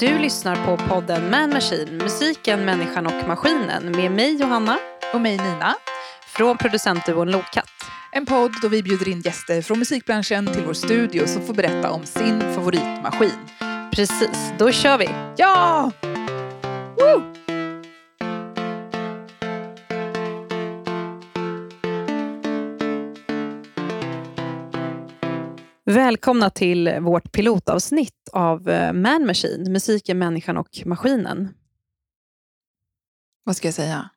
Du lyssnar på podden Man Machine, musiken, människan och maskinen med mig Johanna Och mig Nina. från producentduon Lokatt. En podd då vi bjuder in gäster från musikbranschen till vår studio som får berätta om sin favoritmaskin. Precis, då kör vi! Ja! Woo! Välkomna till vårt pilotavsnitt av eh, Man Machine, musiken, människan och maskinen. Vad ska jag säga?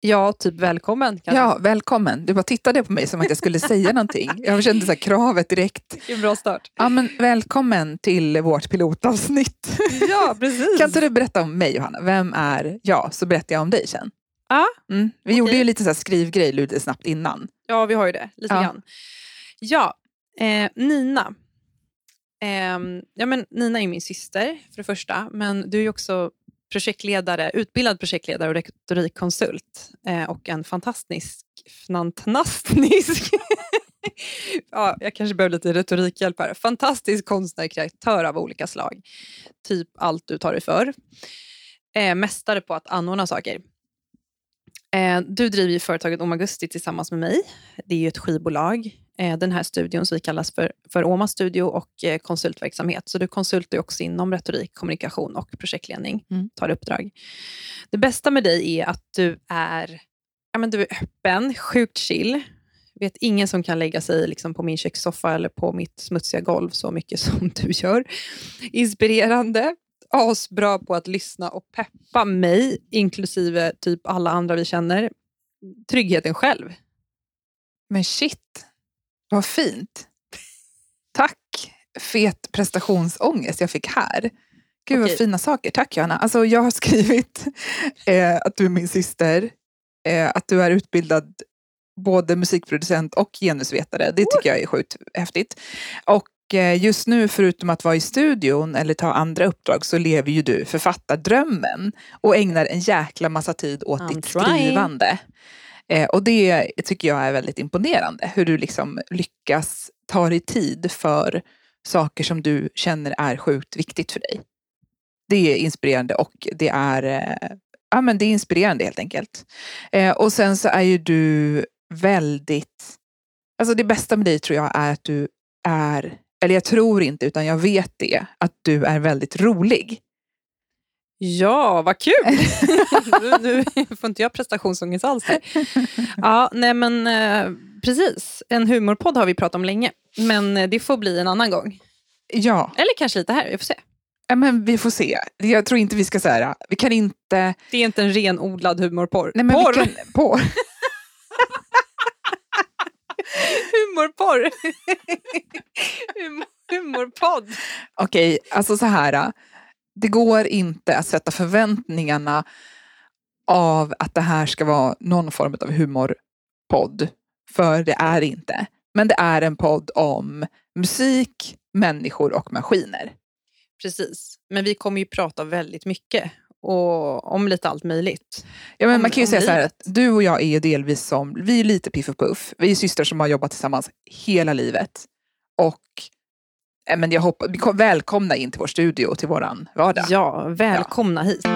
Ja, typ välkommen. Kanske. Ja, välkommen. Du bara tittade på mig som att jag skulle säga någonting. Jag kände så här kravet direkt. Det är en bra start. Ja, men välkommen till vårt pilotavsnitt. Ja, precis. Kan inte du berätta om mig Johanna? Vem är jag? Så berättar jag om dig sen. Ja. Mm. Vi Okej. gjorde ju lite så här skrivgrej lite snabbt innan. Ja, vi har ju det. Lite Ja. grann. Ja, eh, Nina. Eh, ja, men Nina är min syster, för det första. Men du är också projektledare, utbildad projektledare och retorikkonsult. Eh, och en fantastisk... fnantnastnisk... ja, jag kanske behöver lite retorikhjälp här. Fantastisk konstnär, kreatör av olika slag. Typ allt du tar dig för. Eh, mästare på att anordna saker. Eh, du driver ju företaget Om Augusti tillsammans med mig. Det är ju ett skivbolag. Eh, den här studion som vi kallas för, för Oma Studio och eh, konsultverksamhet. Så du konsultar också inom retorik, kommunikation och projektledning. Mm. Tar uppdrag. Det bästa med dig är att du är, ja, men du är öppen, sjukt chill. vet ingen som kan lägga sig liksom på min kökssoffa eller på mitt smutsiga golv så mycket som du gör. Inspirerande, asbra på att lyssna och peppa mig, inklusive typ alla andra vi känner. Tryggheten själv. Men shit, vad fint. Tack. Fet prestationsångest jag fick här. Gud vad Okej. fina saker. Tack Johanna. Alltså, jag har skrivit eh, att du är min syster. Eh, att du är utbildad både musikproducent och genusvetare. Det tycker jag är sjukt häftigt. Och eh, just nu, förutom att vara i studion eller ta andra uppdrag, så lever ju du författardrömmen och ägnar en jäkla massa tid åt I'm ditt trying. skrivande. Eh, och det tycker jag är väldigt imponerande, hur du liksom lyckas ta dig tid för saker som du känner är sjukt viktigt för dig. Det är inspirerande och det är, eh, ja, men det är inspirerande helt enkelt. Eh, och sen så är ju du väldigt, alltså det bästa med dig tror jag är att du är, eller jag tror inte utan jag vet det, att du är väldigt rolig. Ja, vad kul! nu, nu får inte jag prestationsångest alls här. Ja, nej men eh, precis. En humorpodd har vi pratat om länge. Men eh, det får bli en annan gång. Ja, Eller kanske lite här, vi får se. ja, men vi får se. Jag tror inte vi ska säga, vi kan inte Det är inte en renodlad humorporr. Nej, men Porr! Vi kan, porr. Humorporr! Humor, humorpodd. Okej, alltså så här. Det går inte att sätta förväntningarna av att det här ska vara någon form av humorpodd. För det är inte. Men det är en podd om musik, människor och maskiner. Precis. Men vi kommer ju prata väldigt mycket och om lite allt möjligt. Ja, men Om- man kan ju säga så här livet. att du och jag är delvis som, vi är lite Piff och Puff. Vi är systrar som har jobbat tillsammans hela livet. Och men jag hoppas, välkomna in till vår studio och till våran vardag. Ja, välkomna hit.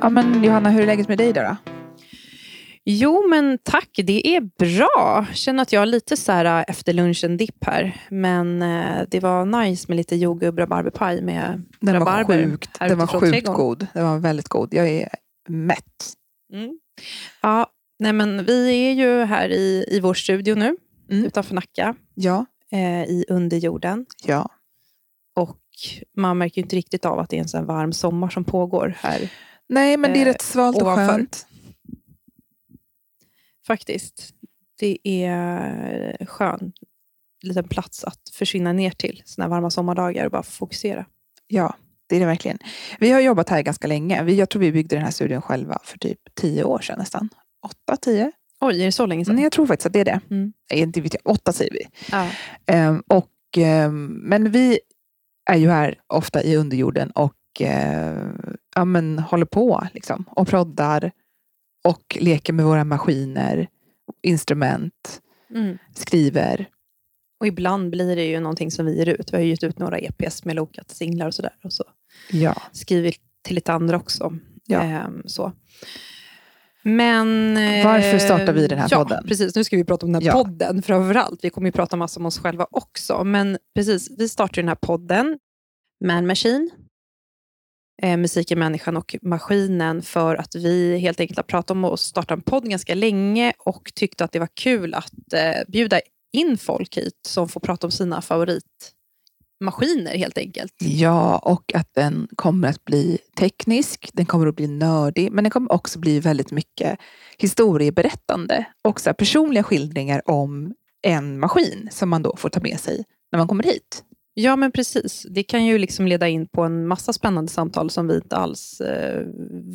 Ja men Johanna, hur är läget med dig då? då? Jo, men tack. Det är bra. Känner att jag har lite så här äh, efter lunchen dipp här. Men eh, det var nice med lite jordgubb rabarberpaj med Den var rabarber sjukt, här den var sjukt god. Den var väldigt god. Jag är mätt. Mm. Ja, nej men vi är ju här i, i vår studio nu, Mm. utanför Nacka, Ja. eh, i underjorden. Ja. Och man märker inte riktigt av att det är en sån varm sommar som pågår här. Nej men det är Eh, rätt svalt och ovanför. skönt. Faktiskt. Det är skön liten plats att försvinna ner till såna varma sommardagar och bara fokusera. Ja, det är det verkligen. Vi har jobbat här ganska länge. Vi, jag tror vi byggde den här studion själva för typ tio år sedan nästan. Åtta, tio? Oj, är det så länge sedan? Men jag tror faktiskt att det är det. Mm. Nej, inte vet jag. Åtta säger vi. Ja. Ehm, och, ehm, men vi är ju här ofta i underjorden och eh, ja, men, håller på liksom, och proddar och leker med våra maskiner, instrument, Mm. skriver. Och ibland blir det ju någonting som vi ger ut. Vi har gett ut några EPs med Lokat singlar och sådär. Och så Ja. skrivit till lite andra också. Ja. Ehm, så. Men... eh, Varför startar vi den här ja, podden? precis. Nu ska vi prata om den här Ja. podden framförallt. Vi kommer ju prata massa om oss själva också. Men precis, vi startar den här podden, Man Machine, eh, Musiken, människan och maskinen för att vi helt enkelt har pratat om att starta en podd ganska länge och tyckte att det var kul att eh, bjuda in folk hit som får prata om sina favoritmaskiner helt enkelt. Ja, och att den kommer att bli teknisk, den kommer att bli nördig, men den kommer också bli väldigt mycket historieberättande och så här personliga skildringar om en maskin som man då får ta med sig när man kommer hit. Ja, men precis. Det kan ju liksom leda in på en massa spännande samtal som vi inte alls eh,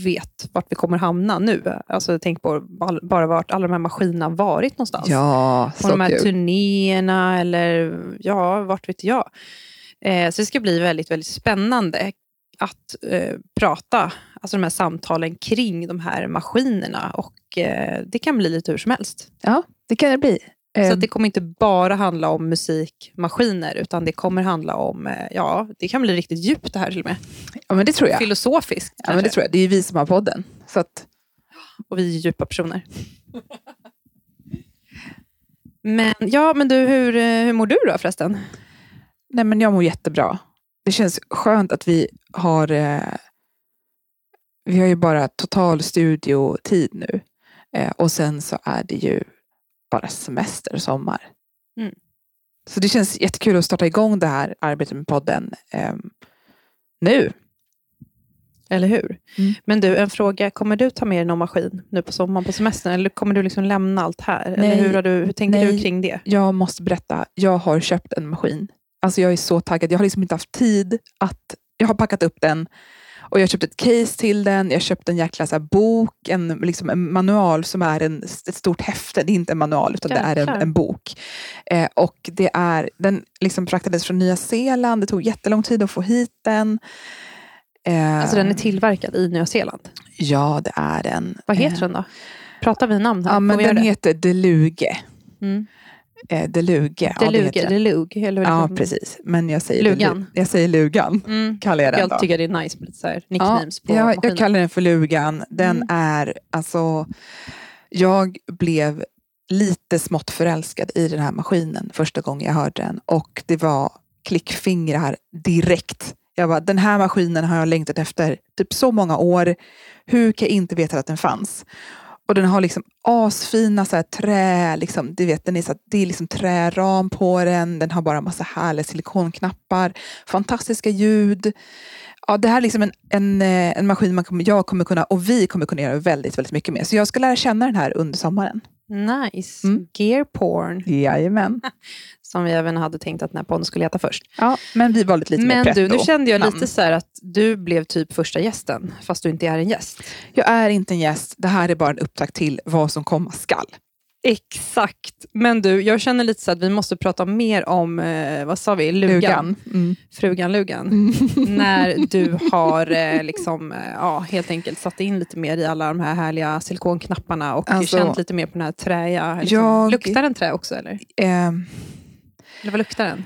vet vart vi kommer hamna nu. Alltså, tänk på all, bara vart alla de här maskinerna varit någonstans. Ja, på de här turnéerna eller ja, vart vet jag. Eh, så det ska bli väldigt, väldigt spännande att eh, prata, alltså de här samtalen kring de här maskinerna. Och eh, det kan bli lite hur som helst. Ja, det kan det bli. Så Eh, att det kommer inte bara handla om musikmaskiner, utan det kommer handla om, eh, ja, det kan bli riktigt djupt det här till och med. Ja, men det tror jag. Filosofiskt Ja, men det tror jag. Det är ju vi som har podden. Så att, Och vi är djupa personer. Men, ja, men du, hur, eh, hur mår du då förresten? Nej, men jag mår jättebra. Det känns skönt att vi har eh, vi har ju bara total studiotid nu. Eh, och sen så är det ju bara semester och sommar. Mm. Så det känns jättekul att starta igång det här arbetet med podden eh, nu. Eller hur? Mm. Men du, en fråga. Kommer du ta med dig någon maskin nu på sommaren på semestern? Eller kommer du liksom lämna allt här? Nej. Eller hur, har du, hur tänker Nej. du kring det? Jag måste berätta, jag har köpt en maskin. Alltså jag är så taggad. Jag har liksom inte haft tid att... Jag har packat upp den och jag har köpt ett case till den. Jag har köpt en jäkla så bok, en, liksom en manual som är en, ett stort häfte. Det är inte en manual utan det är en, en bok. Eh, och det är, den liksom fraktades från Nya Zeeland. Det tog jättelång tid att få hit den. Eh, Alltså den är tillverkad i Nya Zeeland. Ja, det är den. Vad heter Eh, den då? Pratar vi namn här? Ja, men den heter Deluge. Mm. Eh, Deluge. ja, Deluge, den. Deluge. Eller Ja, liksom- precis. Men jag säger Lugan. Delu- Jag säger Lugan. Mm. Kallar jag den Jag då. tycker det är nice med lite så här Ja, på jag, jag kallar den för Lugan. Den Mm. är alltså... Jag blev lite smått förälskad i den här maskinen första gången jag hörde den. Och det var klickfingrar direkt. Jag bara, den här maskinen har jag längtat efter typ så många år. Hur kan jag inte veta att den fanns? Och den har liksom asfina så här trä, liksom, du vet, den är så att det är liksom träram på den. Den har bara massa härliga silikonknappar. Fantastiska ljud. Ja, det här är liksom en, en, eh, en maskin man kommer, jag kommer kunna, och vi kommer kunna göra väldigt, väldigt mycket med. Så jag ska lära känna den här under sommaren. Nice. Mm. Gear porn. Jajamän. Som vi även hade tänkt att den här podden skulle heta först. Ja, men vi valde lite mer Men du, nu kände jag namn. lite så här att du blev typ första gästen, fast du inte är en gäst. Jag är inte en gäst, det här är bara en upptakt till vad som komma skall. Exakt. Men du, jag känner lite så att vi måste prata mer om, eh, vad sa vi, lugan. Lugan. Mm. Frugan Lugan. När du har eh, liksom, eh, ja, helt enkelt satt in lite mer i alla de här härliga silikonknapparna och Alltså, känt lite mer på den här träiga. Liksom. jag- Luktar den trä också eller? Eller vad luktar den?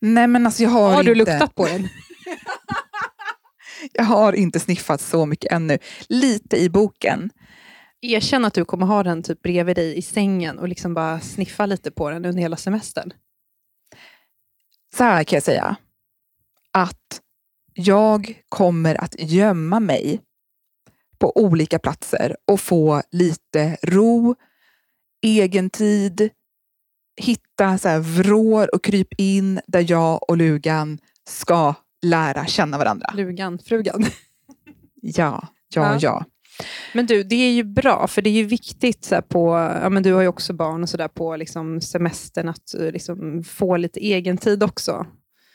nej men alltså jag har, Har du inte, luktat på den? jag har inte sniffat så mycket ännu. Lite i boken. Erkänn att du kommer ha den typ bredvid dig i sängen och liksom bara sniffa lite på den under hela semestern. Så här kan jag säga. Att jag kommer att gömma mig på olika platser och få lite ro, egen tid, hitta så här vrår och kryp in där jag och Lugan ska lära känna varandra. Lugan, frugan. Ja, ja, Ja. ja. Men du, det är ju bra, för det är ju viktigt så på, ja, men du har ju också barn och sådär på liksom, semestern att eh, liksom, få lite egen tid också.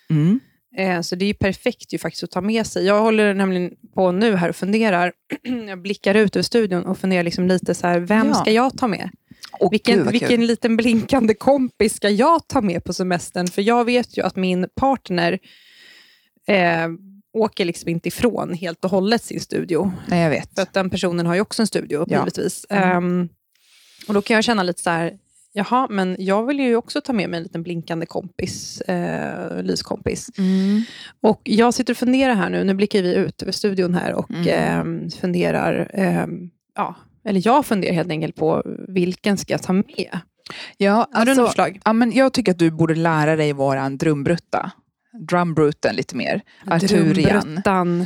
Mm. Eh, så det är ju perfekt ju faktiskt att ta med sig. Jag håller nämligen på nu här och funderar, jag blickar ut ur studion och funderar liksom lite så här, vem Ja. ska jag ta med? Åh, Vilken, vilken liten blinkande kompis ska jag ta med på semestern? För jag vet ju att min partner eh, åker liksom inte ifrån helt och hållet sin studio. Nej, jag vet. För att den personen har ju också en studio, Ja. givetvis. Mm. Ehm, och då kan jag känna lite så här, jaha, men jag vill ju också ta med mig en liten blinkande kompis, eh, lyskompis. Och jag sitter och funderar här nu, nu blickar vi ut över studion här och Mm. eh, funderar, eh, ja, eller jag funderar helt enkelt på vilken ska jag ta med? Ja, Har du alltså, något förslag? ja, men jag tycker att du borde lära dig våran drumbrutta. Drumbruten lite mer. Arturian. Drumbruttan.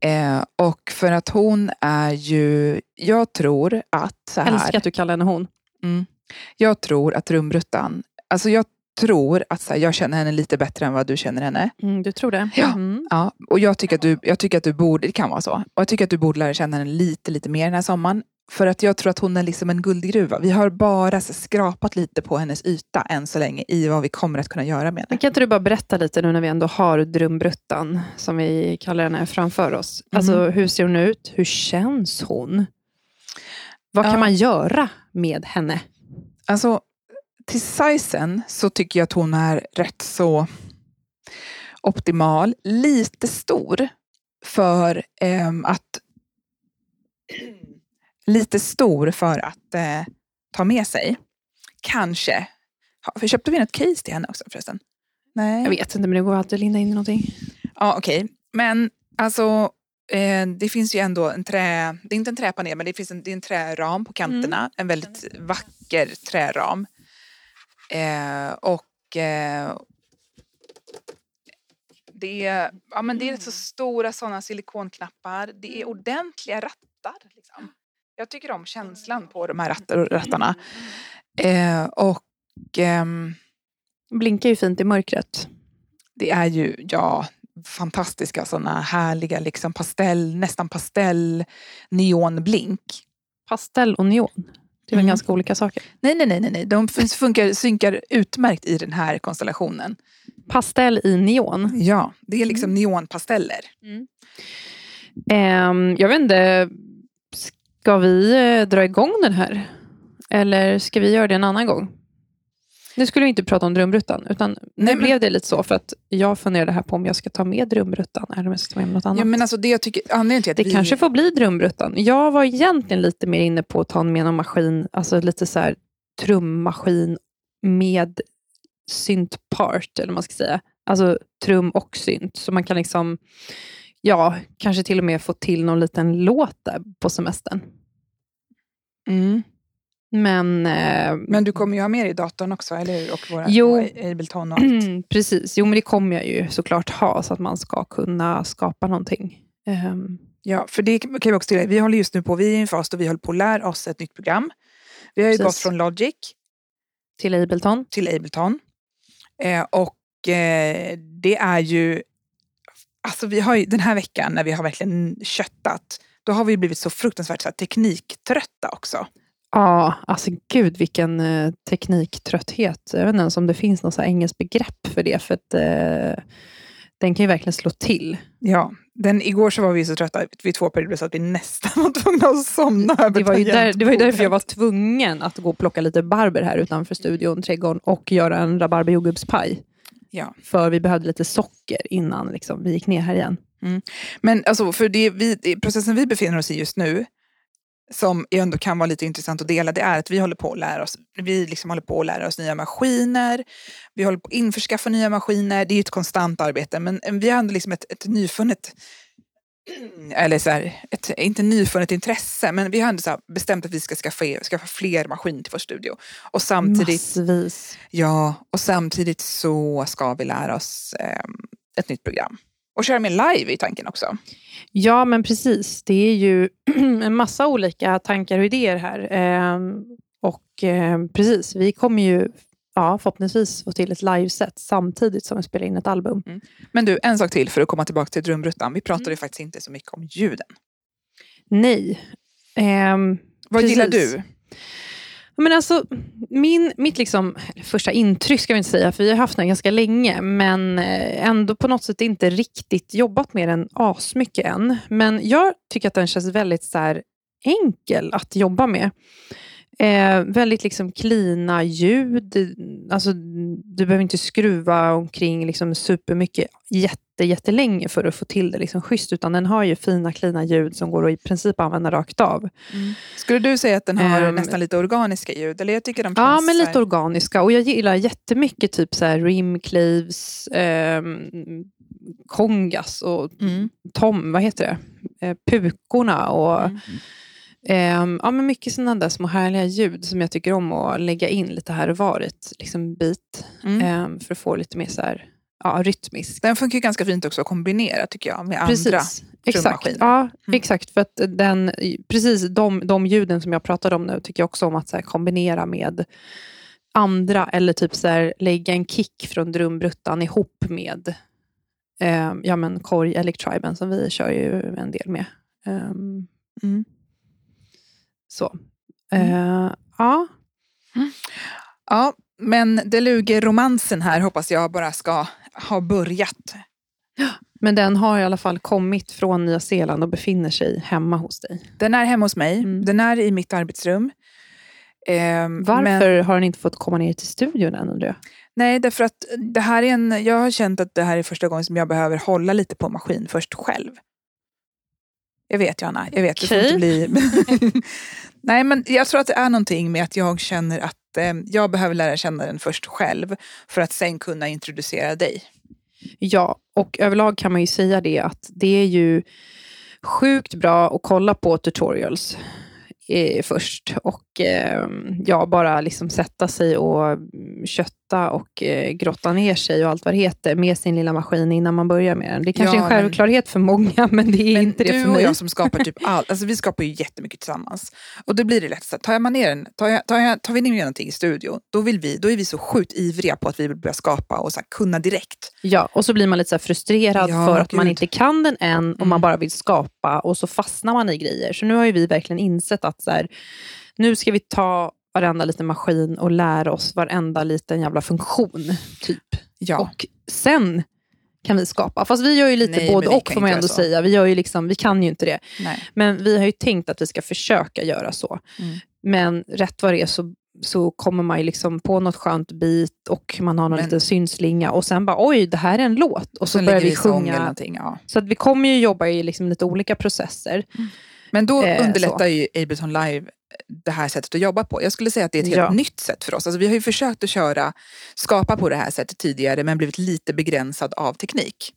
Eh, och för att hon är ju, jag tror att så här, Älskar att du kallar henne hon. Mm. Jag tror att rumbruttan, alltså jag tror att så här, jag känner henne lite bättre än vad du känner henne. Mm, du tror det? Ja. Mm. Ja, och jag tycker, att du, jag tycker att du borde, det kan vara så, och jag tycker att du borde lära känna henne lite, lite mer den här sommaren. För att jag tror att hon är liksom en guldgruva. Vi har bara skrapat lite på hennes yta än så länge i vad vi kommer att kunna göra med henne. Kan inte du bara berätta lite nu när vi ändå har drumbruttan, som vi kallar henne, framför oss. Alltså, Mm. hur ser hon ut? Hur känns hon? Vad kan Ja. man göra med henne? Alltså, till sizen så tycker jag att hon är rätt så optimal. Lite stor för ehm, att lite stor för att eh, ta med sig. Kanske. Ha, för köpte vi något case till henne också förresten? Nej. Jag vet inte, men det går alltid att linda in i någonting. Ja, okej. Men alltså, eh, det finns ju ändå en trä... Det är inte en träpanel, men det finns en, det är en träram på kanterna. En väldigt vacker träram. Eh, och eh, det, är, ja, men det är så stora sådana silikonknappar. Det är ordentliga rattar. Liksom. Jag tycker om känslan på de här rattar, rattarna. Eh, och ehm, Blinkar ju fint i mörkret. det är ju, ja, fantastiska sådana härliga liksom pastell, nästan pastell neonblink. Pastell och neon. Det är väl Mm. ganska olika saker. Nej, nej, nej, nej, de fun- funkar, synkar utmärkt i den här konstellationen. Pastell i neon. Ja, det är liksom neonpasteller. Ehm, jag vet inte, ska vi eh, dra igång den här? Eller ska vi göra det en annan gång? Nu skulle vi inte prata om drumbruttan, utan nu Nej, men- blev det lite så för att jag funderade här på om jag ska ta med drumbruttan eller om jag ska ta med något annat. Ja, men alltså det jag tycker, anledningen till att det vi... kanske får bli drumbruttan. Jag var egentligen lite mer inne på att ta med någon maskin, alltså lite så här trummaskin med syntpart, eller vad man ska säga. Alltså trum och synt, så man kan liksom, ja, kanske till och med få till någon liten låt där på semestern. Mm. Men eh, Men du kommer ju ha med dig datorn också, eller hur? Och våra Jo. och Ableton och allt. precis, jo men det kommer jag ju såklart ha, så att man ska kunna skapa någonting. Ehm, Ja, för det kan vi också tillägga. Vi håller just nu på, vi är i en fas då vi håller på att lära oss ett nytt program. Vi har ju Precis. gått från Logic till Ableton. till Ableton. Eh, och eh, det är ju, alltså vi har ju den här veckan när vi har verkligen köttat, då har vi blivit så fruktansvärt så här, tekniktrötta också. Ja, alltså gud vilken eh, tekniktrötthet. Jag vet inte ens om det finns något så engelskt begrepp för det, för att eh, den kan ju verkligen slå till. Ja, den, igår så var vi så trötta vid två perioder så att vi nästan var tvungna att somna över Det var, ju där, det var ju därför jag var tvungen att gå och plocka lite barber här utanför studion, trädgården, och göra en rabarber jordgubbspaj. Ja. För vi behövde lite socker innan liksom, vi gick ner här igen. Men alltså, för det, vi, processen vi befinner oss i just nu, som ändå kan vara lite intressant att dela, det är att vi håller på att lära oss, vi liksom håller på att lära oss nya maskiner, vi håller på att införskaffa nya maskiner, det är ju ett konstant arbete, men vi har ändå liksom ett, ett nyfunnet, eller så här, ett, inte nyfunnet intresse, men vi har ändå så bestämt att vi ska skaffa, skaffa fler maskiner till vår studio. Och samtidigt, Massvis. ja, och samtidigt så ska vi lära oss ehm, ett nytt program. Och köra mer live i tanken också. Ja, men precis. Det är ju en massa olika tankar och idéer här. Ehm, och eh, precis, vi kommer ju ja, förhoppningsvis få till ett liveset samtidigt som vi spelar in ett album. Men du, en sak till för att komma tillbaka till drumbruttan. Vi pratade ju faktiskt inte så mycket om ljuden. Nej. Ehm, Vad Precis. gillar du? Men alltså, min, mitt liksom, första intryck ska vi inte säga, för vi har haft den ganska länge, men eh, ändå på något sätt inte riktigt jobbat med den asmycket än. Men jag tycker att den känns väldigt så här, enkel att jobba med. Eh, väldigt liksom klina ljud. Alltså, du behöver inte skruva omkring liksom supermycket jätte, jättelänge för att få till det liksom schysst, utan den har ju fina, klina ljud som går att i princip använda rakt av. Skulle du säga att den har Ehm, nästan lite organiska ljud? Eller jag tycker de Ja, men lite organiska. Och jag gillar jättemycket typ så här rimcleaves, ehm, kongas och Mm. tom, vad heter det? Eh, pukorna och Mm. ehm, ja, men mycket sådana där små härliga ljud som jag tycker om att lägga in lite här och var i ett liksom, bit. Mm. ehm, för att få lite mer så här, ja, rytmisk. Den funkar ju ganska fint också att kombinera tycker jag med andra. Precis. Exakt. trummaskiner. Ja, Mm. exakt. För att den, precis de, de ljuden som jag pratade om nu tycker jag också om att här, kombinera med andra eller typ så här, lägga en kick från drumbruttan ihop med eh, ja, men korg Electriben som vi kör ju en del med. Ehm, Mm. så. Eh, ja. Ja, men Deluge-romansen här hoppas jag bara ska ha börjat. Men den har i alla fall kommit från Nya Zeeland och befinner sig hemma hos dig. Den är hemma hos mig. Mm. Den är i mitt arbetsrum. Ehm, Varför Men, har den inte fått komma ner till studion än undrar jag? nej, därför att det här är en, jag har känt att det här är första gången som jag behöver hålla lite på maskin först själv. Jag vet Johanna, jag vet. Det får inte bli... nej, men jag tror att det är någonting med att jag känner att eh, jag behöver lära känna den först själv för att sen kunna introducera dig. Ja, och överlag kan man ju säga det att det är ju sjukt bra att kolla på tutorials eh, först och eh, ja, bara liksom sätta sig och kötta och eh, grotta ner sig och allt vad det heter med sin lilla maskin innan man börjar med den. Det är kanske Ja, är en men- självklart för många, men det är Men inte det du för och mig. jag som skapar typ allt, alltså vi skapar ju jättemycket tillsammans. Och då blir det lätt så tar, jag ner en, tar, jag, tar, jag, tar vi ner någonting i studion, då, vill vi, då är vi så sjukt ivriga på att vi vill börja skapa och så här, kunna direkt. Ja, och så blir man lite så frustrerad Ja, för att man gud. inte kan den än och Mm. man bara vill skapa och så fastnar man i grejer. Så nu har ju vi verkligen insett att så här, nu ska vi ta varenda liten maskin och lära oss varenda liten jävla funktion. typ. Ja. Och sen kan vi skapa. Fast vi gör ju lite Nej, både vi och får man ändå så. säga. Vi, gör ju liksom, vi kan ju inte det. Nej. Men vi har ju tänkt att vi ska försöka göra så. Mm. Men rätt vad det är så, så kommer man ju liksom på något skönt bit och man har någon Men- liten synslinga och sen bara oj, det här är en låt. Och så Sen börjar vi eller sjunga. Ja. Så att vi kommer ju jobba i liksom lite olika processer. Men då Eh, underlättar ju Ableton Live det här sättet att jobba på. Jag skulle säga att det är ett helt Ja. nytt sätt för oss. Alltså, vi har ju försökt att köra, skapa på det här sättet tidigare men blivit lite begränsad av teknik.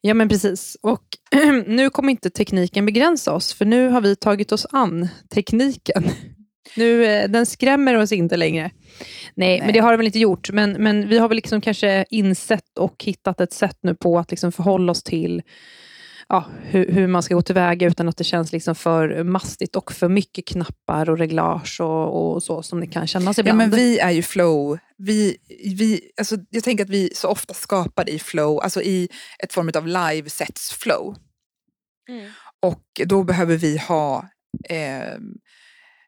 Ja men precis. Och nu kommer inte tekniken begränsa oss, för nu har vi tagit oss an tekniken. Nu, eh, den skrämmer oss inte längre. Nej, Nej. men det har den väl inte gjort. Men, men vi har väl liksom kanske insett och hittat ett sätt nu på att liksom förhålla oss till ja, hur, hur man ska gå tillväga utan att det känns liksom för mastigt och för mycket knappar och reglage och, och så som det kan kännas Ja, ibland. men vi är ju flow. Vi, vi, alltså, jag tänker att vi så ofta skapar i flow, alltså i ett form av live sets flow. Mm. Och då behöver vi ha eh,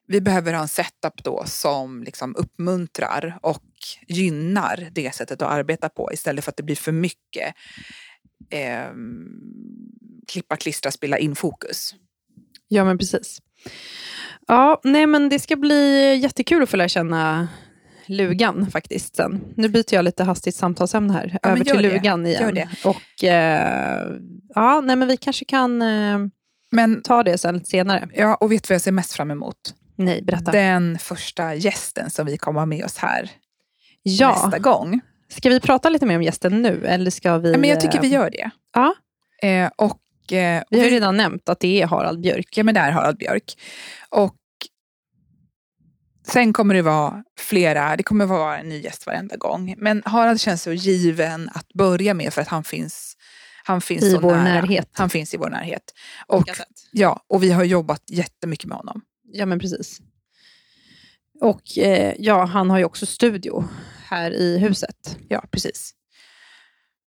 vi behöver ha en setup då som liksom uppmuntrar och gynnar det sättet att arbeta på istället för att det blir för mycket eh, klippa, klistra, spela in fokus. Ja, men precis. Ja, nej men det ska bli jättekul att få lära känna lugan faktiskt sen. Nu byter jag lite hastigt samtalsämne här, men över till det. lugan igen. Och eh, ja, nej men vi kanske kan eh, Men ta det sen lite senare. ja, och vet du vad jag ser mest fram emot? Nej, berätta. Den första gästen som vi kommer ha med oss här ja, nästa gång. Ska vi prata lite mer om gästen nu? Eller ska vi... Men jag tycker vi eh, gör det. Ja, Eh, och, eh, vi har ju vi- redan nämnt att det är Harald Björk. Ja, men det är Harald Björk. Och sen kommer det vara flera, det kommer vara en ny gäst varenda gång. Men Harald känns så given att börja med för att han finns, han finns I vår nära. närhet. Han finns i vår närhet. Och, ja, och vi har jobbat jättemycket med honom. Ja, men precis. Och eh, ja, han har ju också studio här i huset. Ja, precis.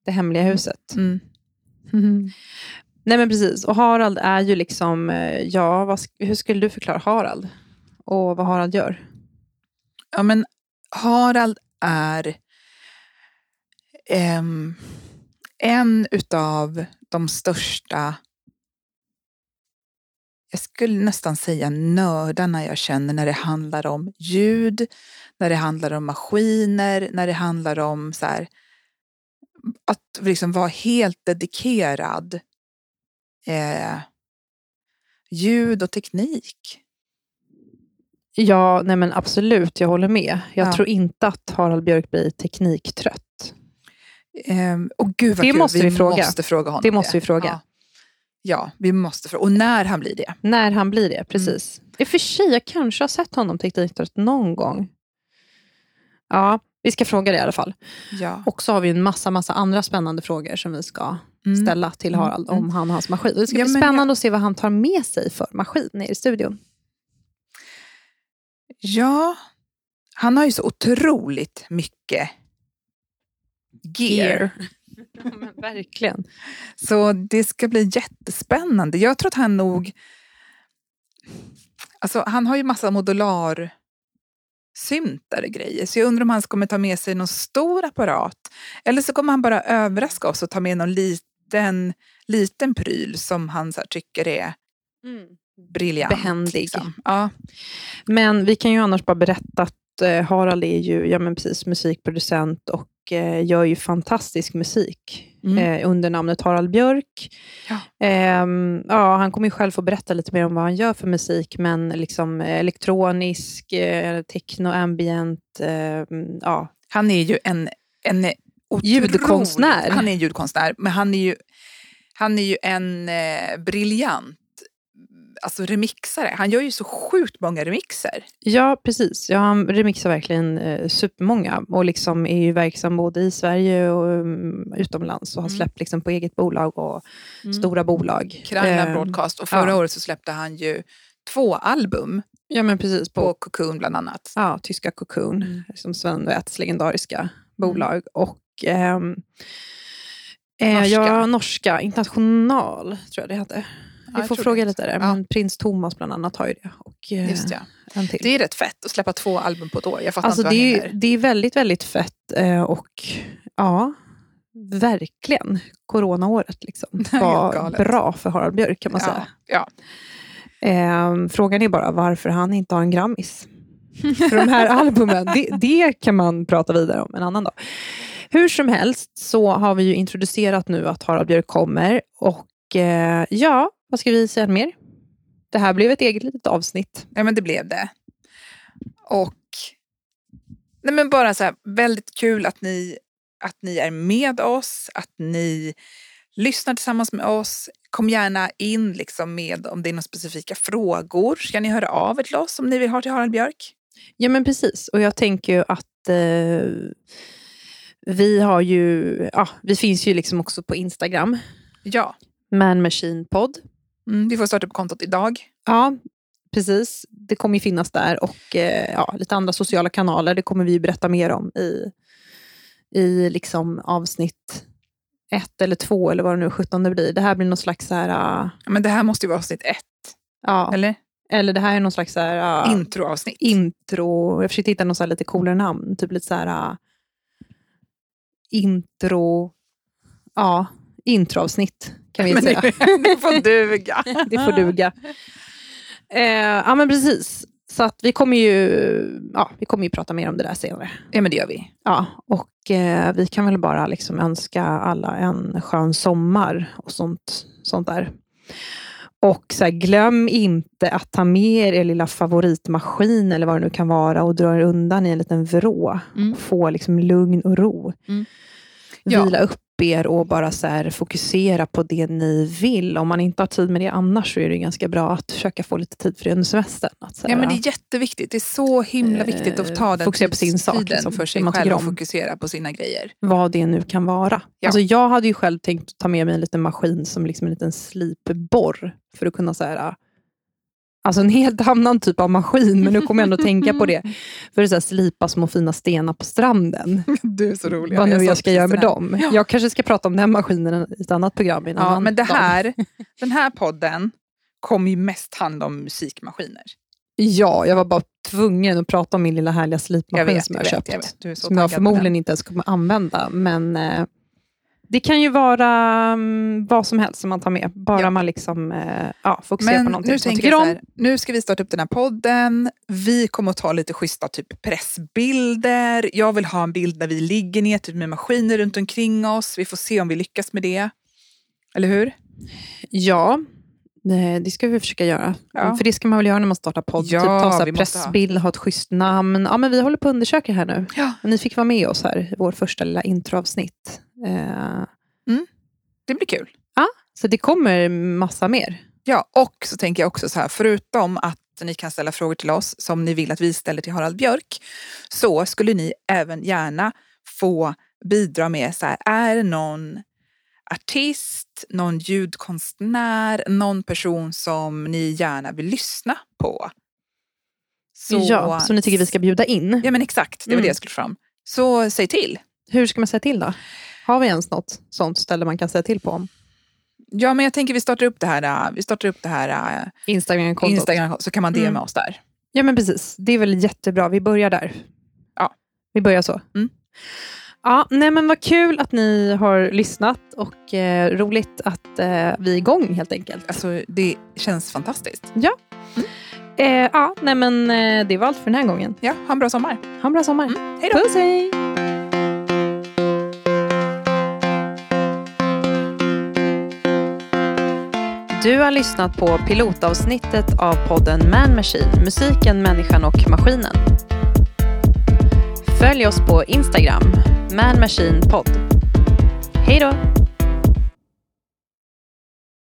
Det hemliga huset. Mm. Nej men precis, och Harald är ju liksom, eh, ja, vad, hur skulle du förklara Harald? Och vad Harald gör? Ja, men Harald är ehm, en utav de största, jag skulle nästan säga nördarna jag känner när det handlar om ljud, när det handlar om maskiner, när det handlar om så här, att liksom vara helt dedikerad eh, ljud och teknik. Ja, nej men absolut, jag håller med. Jag Ja. tror inte att Harald Björk blir tekniktrött. Ehm, och gud vad Det kul. måste vi fråga. måste fråga honom Det måste vi fråga. Ja. ja, vi måste fråga. Och när han blir det. När han blir det, precis. I och för sig, jag kanske har sett honom tekniktrött någon gång. Ja, vi ska fråga det i alla fall. Ja. Och så har vi en massa, massa andra spännande frågor som vi ska Mm. ställa till Mm, Harald mm. om han och hans maskin. Det ska Ja, bli spännande att se vad han tar med sig för maskin ner i studion. ja, han har ju så otroligt mycket gear. Ja, men verkligen. Så det ska bli jättespännande. Jag tror att han nog... Alltså, han har ju massa modular syntare grejer. Så jag undrar om han kommer ta med sig någon stor apparat. Eller så kommer han bara överraska oss och ta med någon liten, liten pryl som han här, tycker är briljant. Behändig. liksom. Ja. Men vi kan ju annars bara berätta att eh, Harald är ju ja, men precis, musikproducent och eh, gör ju fantastisk musik Mm. eh, under namnet Harald Björk. Ja. Ehm, ja, han kommer ju själv få berätta lite mer om vad han gör för musik, men liksom eh, elektronisk, eh, techno, ambient, eh, ja, Han är ju en, en otrolig- Ljudkonstnär. Han är ljudkonstnär, men han är ju, han är ju en eh, briljant alltså remixare. Han gör ju så sjukt många remixer. Ja, precis. Ja, han remixar verkligen eh, supermånga och liksom är ju verksam både i Sverige och um, utomlands och har Mm. släppt liksom på eget bolag och stora bolag. Krajna Eh, Broadcast. Och förra ja. året så släppte han ju två album Ja, men precis. På, på Cocoon bland annat. ja, tyska Cocoon, Mm. som Sven Väths legendariska bolag. Och ehm, eh, Norska. Ja, norska. International, tror jag det hette. Vi får fråga lite där. Men Prins Thomas bland annat har ju det. Och eh, Just ja. en till. Det är rätt fett att släppa två album på ett år. Jag fattar Alltså inte det, är, det är väldigt, väldigt fett eh, och ja, verkligen coronaåret liksom, var bra för Harald Björk kan man Ja, säga. ja. Eh, frågan är bara varför han inte har en Grammis. för de här albumen, det, det kan man prata vidare om en annan dag. Hur som helst så har vi ju introducerat nu att Harald Björk kommer och eh, ja, vad ska vi säga mer? Det här blev ett eget litet avsnitt. Ja, men det blev det. Och nej, men bara så här, väldigt kul att ni, att ni är med oss, att ni lyssnar tillsammans med oss. Kom gärna in liksom med om det är några specifika frågor. Ska ni höra av er till oss om ni vill ha till Harald Björk? Ja, men precis. Och jag tänker ju att eh, vi har ju, ja, vi finns ju liksom också på Instagram, Ja, Man Machine Pod. Mm, vi får starta upp kontot idag. Ja, precis. Det kommer ju finnas där och eh, ja, lite andra sociala kanaler. Det kommer vi berätta mer om i, i liksom avsnitt ett eller två eller vad det nu 17 det blir. Det här blir någon slags så här, Ja, Men det här måste ju vara avsnitt ett, ja, eller, eller? det här är någon slags så här, ah, Introavsnitt. intro. Jag försökte hitta något så här lite coolare namn. Typ lite så här ah, intro, ja, introavsnitt kan vi Men säga. det, det får duga. det får duga. Eh, ja, men precis. Så att vi kommer ju ja, vi kommer ju prata mer om det där senare. Ja, men det gör vi. Ja, och eh, vi kan väl bara liksom önska alla en skön sommar och sånt, sånt där. Och så här, glöm inte att ta med er er lilla favoritmaskin eller vad det nu kan vara och dra er undan i en liten vrå. Mm. Få liksom lugn och ro. Mm. Ja. Vila upp er och bara så här, fokusera på det ni vill. Om man inte har tid med det annars så är det ganska bra att försöka få lite tid för det under semestern. Att, så Ja, här, men det är jätteviktigt. Det är så himla viktigt att ta den Fokusera på sin sak, liksom, för sig man själv och fokusera på sina grejer. vad det nu kan vara. Ja. Alltså jag hade ju själv tänkt ta med mig en liten maskin som liksom en liten slipborr för att kunna så här, Alltså en helt annan typ av maskin, men nu kommer jag ändå tänka på det. För att så här, slipa små fina stenar på stranden. Du är så rolig. vad nu jag ska göra med dem. Ja. Jag kanske ska prata om den maskinen i ett annat program. Ja, men det här, den här podden kommer ju mest handla om musikmaskiner. Ja, jag var bara tvungen att prata om min lilla härliga slipmaskin som jag har vet, köpt. jag vet. Som jag förmodligen inte ens kommer använda. Men eh, Det kan ju vara mm, vad som helst som man tar med, bara Ja. man liksom, eh, ja, fokuserar Men på någonting nu som man tycker om. här, nu ska vi starta upp den här podden. Vi kommer att ta lite schyssta typ pressbilder. Jag vill ha en bild där vi ligger ner typ med maskiner runt omkring oss. Vi får se om vi lyckas med det. Eller hur? Ja, det ska vi försöka göra. Ja. För det ska man väl göra när man startar podd. Ja, typ ta så här måste ha. pressbild, ha ett schysst namn. Ja, men vi håller på att undersöka här nu. Ja. Och ni fick vara med oss här i vårt första lilla introavsnitt. Eh, Det blir kul. så det kommer massa mer. Ja, och så tänker jag också så här, förutom att ni kan ställa frågor till oss som ni vill att vi ställer till Harald Björk, så skulle ni även gärna få bidra med så här, är det någon artist, någon ljudkonstnär, någon person som ni gärna vill lyssna på? Så, ja, som ni tycker vi ska bjuda in. Ja men exakt, det var Mm. det jag skulle fram. Så säg till. Hur ska man säga till då? Har vi ens något sånt ställe man kan säga till på om? Ja men jag tänker vi startar upp det här, äh, vi startar upp det här äh, Instagram-kontot. Instagram så kan man DMa Mm. oss där. Ja, men precis. Det är väl jättebra. Vi börjar där. Ja. Vi börjar så. Mm. Ja, nej, men vad kul att ni har lyssnat och eh, roligt att eh, vi är igång helt enkelt. Alltså det känns fantastiskt. Eh, ja, nej, men eh, det var allt för den här gången. Ja, ha en bra sommar. Ha en bra sommar. Mm, hej då. Puss, hej! Du har lyssnat på pilotavsnittet av podden Man Machine, musiken, människan och maskinen. Följ oss på Instagram, Man Machine Pod. Hej då!